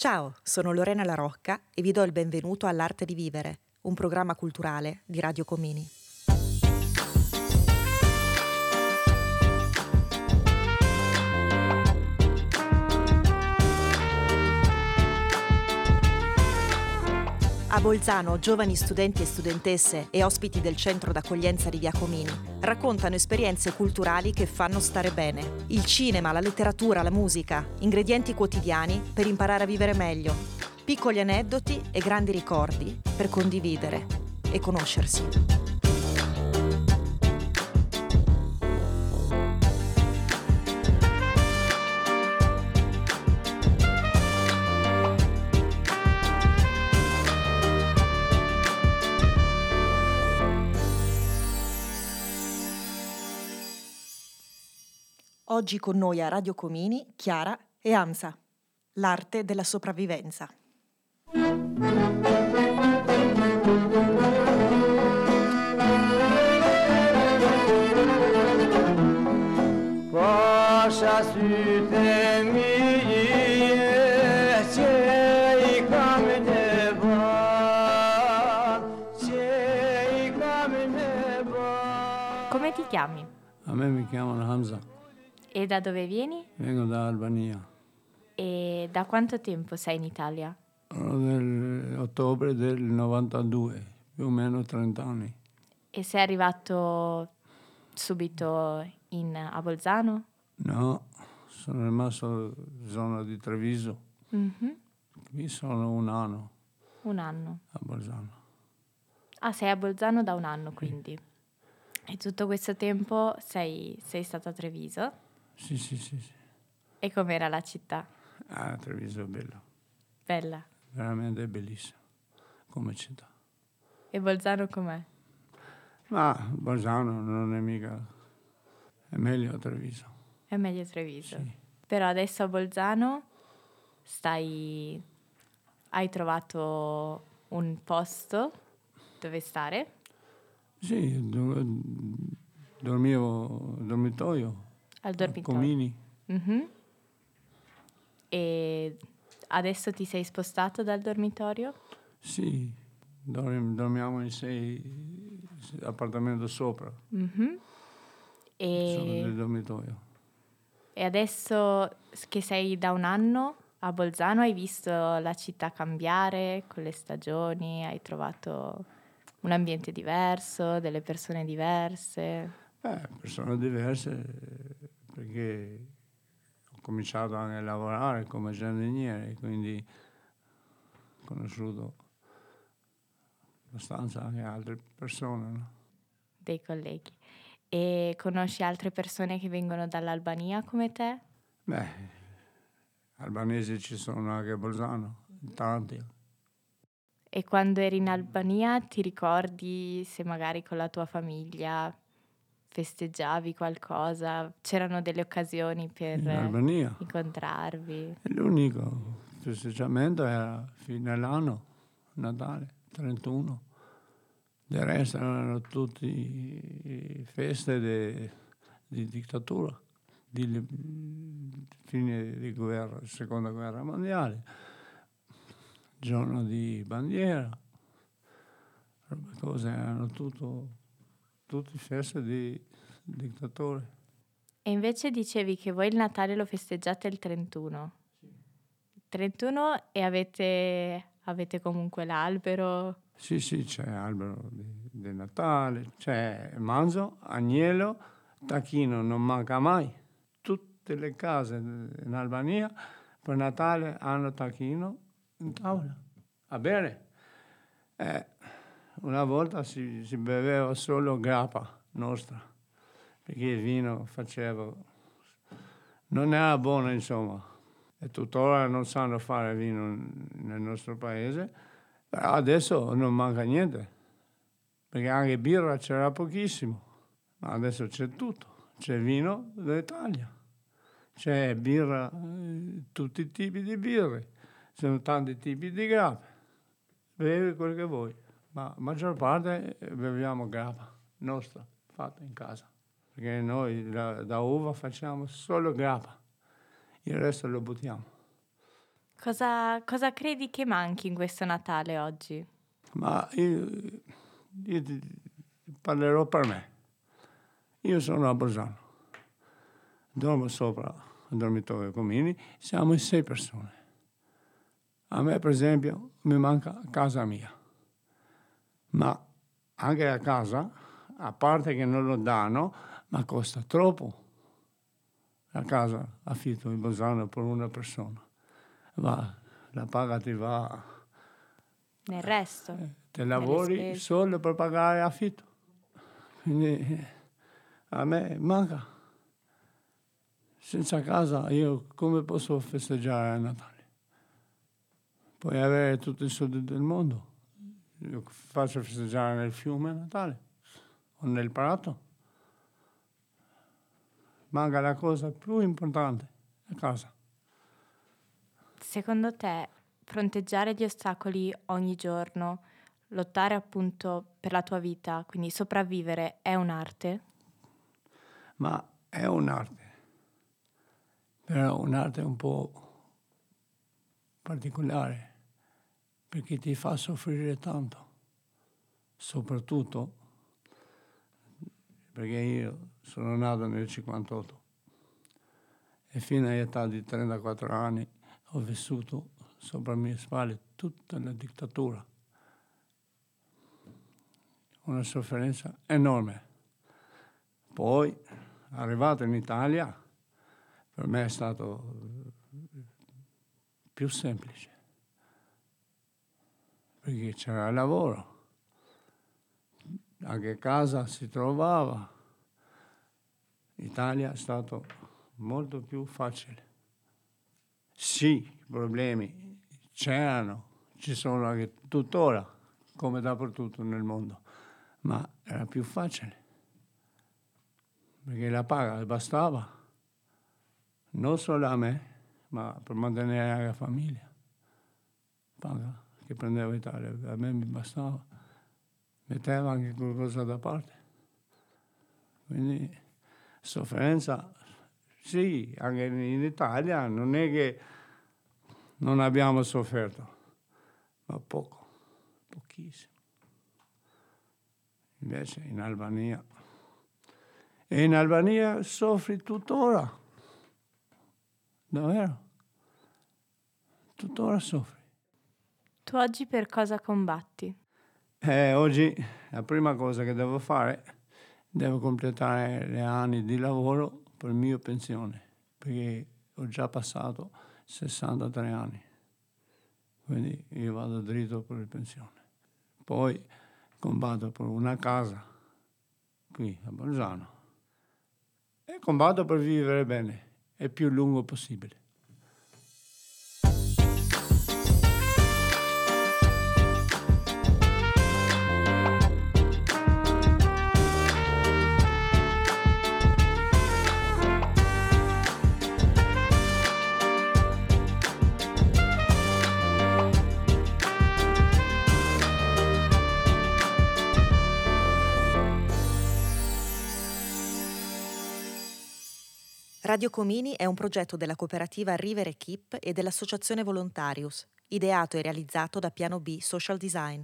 Ciao, sono Lorena La Rocca e vi do il benvenuto all'Arte di Vivere, un programma culturale di Radio Comini. A Bolzano, giovani studenti e studentesse e ospiti del centro d'accoglienza di Via Comini raccontano esperienze culturali che fanno stare bene. Il cinema, la letteratura, la musica, ingredienti quotidiani per imparare a vivere meglio. Piccoli aneddoti e grandi ricordi per condividere e conoscersi. Oggi con noi a Radio Comini, Chiara e Amsa, l'arte della sopravvivenza. Pasha süte mie, cei. Come ti chiami? A me mi chiamano Hamza. E da dove vieni? Vengo da Albania. E da quanto tempo sei in Italia? Nel ottobre del 92, più o meno 30 anni. E sei arrivato subito in, a Bolzano? No, sono rimasto in zona di Treviso. Mm-hmm. Qui sono un anno. Un anno? A Bolzano. Ah, sei a Bolzano da un anno quindi. Sì. E tutto questo tempo sei, sei stato a Treviso? Sì, sì, sì. sì. E com'era la città? Ah, Treviso è bella. Bella? Veramente bellissima come città. E Bolzano com'è? Ma Bolzano non è mica... è meglio Treviso. È meglio Treviso. Sì. Però adesso a Bolzano stai... hai trovato un posto dove stare? Sì, dormivo dormitorio al dormitorio. Mm-hmm. E adesso ti sei spostato dal dormitorio? Sì, dormiamo in sei appartamenti sopra. Mm-hmm. E... Sono nel dormitorio. E adesso che sei da un anno a Bolzano, hai visto la città cambiare con le stagioni? Hai trovato un ambiente diverso, delle persone diverse? Beh, persone diverse perché ho cominciato anche a lavorare come giardiniere, quindi ho conosciuto abbastanza anche altre persone. No? Dei colleghi. E conosci altre persone che vengono dall'Albania come te? Beh, albanesi ci sono anche a Bolzano, tanti. E quando eri in Albania ti ricordi se magari con la tua famiglia festeggiavi qualcosa? C'erano delle occasioni per incontrarvi? L'unico festeggiamento era fine all'anno, Natale, 31. Del resto erano tutte feste de, di dittatura, di fine di guerra, seconda guerra mondiale, giorno di bandiera, cose erano tutto tutti feste di dittatore. E invece dicevi che voi il Natale lo festeggiate il 31. Sì. 31 e avete, avete comunque l'albero? Sì, sì, c'è l'albero di, di Natale, c'è manzo, agnello, tacchino non manca mai. Tutte le case in Albania per Natale hanno tacchino in tavola a bere. Eh, una volta si, si beveva solo grappa nostra, perché il vino faceva... non era buono insomma. E tuttora non sanno fare vino nel nostro paese, però adesso non manca niente, perché anche birra c'era pochissimo, ma adesso c'è tutto, c'è vino dall'Italia, c'è birra, eh, tutti i tipi di birre, ci sono tanti tipi di grappa, bevi quel che vuoi ma la maggior parte beviamo grappa nostra, fatta in casa, perché noi da, da uva facciamo solo grappa, il resto lo buttiamo. Cosa, cosa credi che manchi in questo Natale oggi? Ma io, io parlerò per me. Io sono a Bolzano, dormo sopra il dormitorio Comini, siamo in sei persone. A me, per esempio, mi manca casa mia, ma anche a casa, a parte che non lo danno, ma costa troppo. La casa affitto in Bolzano per una persona. Va, la paga ti va. Nel resto? Eh, te lavori solo per pagare affitto. Quindi a me manca. Senza casa io come posso festeggiare a Natale? Puoi avere tutti i soldi del mondo. Io faccio festeggiare nel fiume Natale o nel prato. Manca la cosa più importante, la casa. Secondo te fronteggiare gli ostacoli ogni giorno, lottare appunto per la tua vita, quindi sopravvivere, è un'arte? Ma è un'arte, però un'arte un po' particolare, perché ti fa soffrire tanto, soprattutto perché io sono nato nel 58 e fino all'età di 34 anni ho vissuto sopra le mie spalle tutta la dittatura. Una sofferenza enorme. Poi, arrivato in Italia, per me è stato più semplice, perché c'era il lavoro, anche casa si trovava. Italia è stato molto più facile. Sì, problemi c'erano, ci sono anche tuttora, come dappertutto nel mondo, ma era più facile, perché la paga bastava, non solo a me, ma per mantenere la famiglia. Paga che prendevo Italia, a me mi bastava, metteva anche qualcosa da parte. Quindi sofferenza sì, anche in Italia non è che non abbiamo sofferto, ma poco, pochissimo. Invece in Albania, e in Albania soffri tuttora, davvero, tuttora soffri. Tu oggi per cosa combatti? Eh, oggi la prima cosa che devo fare, devo completare gli anni di lavoro per mia pensione, perché ho già passato 63 anni, quindi io vado dritto per la pensione. Poi combatto per una casa qui a Bolzano e combatto per vivere bene il più lungo possibile. Radio Comini è un progetto della cooperativa River Equip e dell'associazione Volontarius, ideato e realizzato da Piano B Social Design.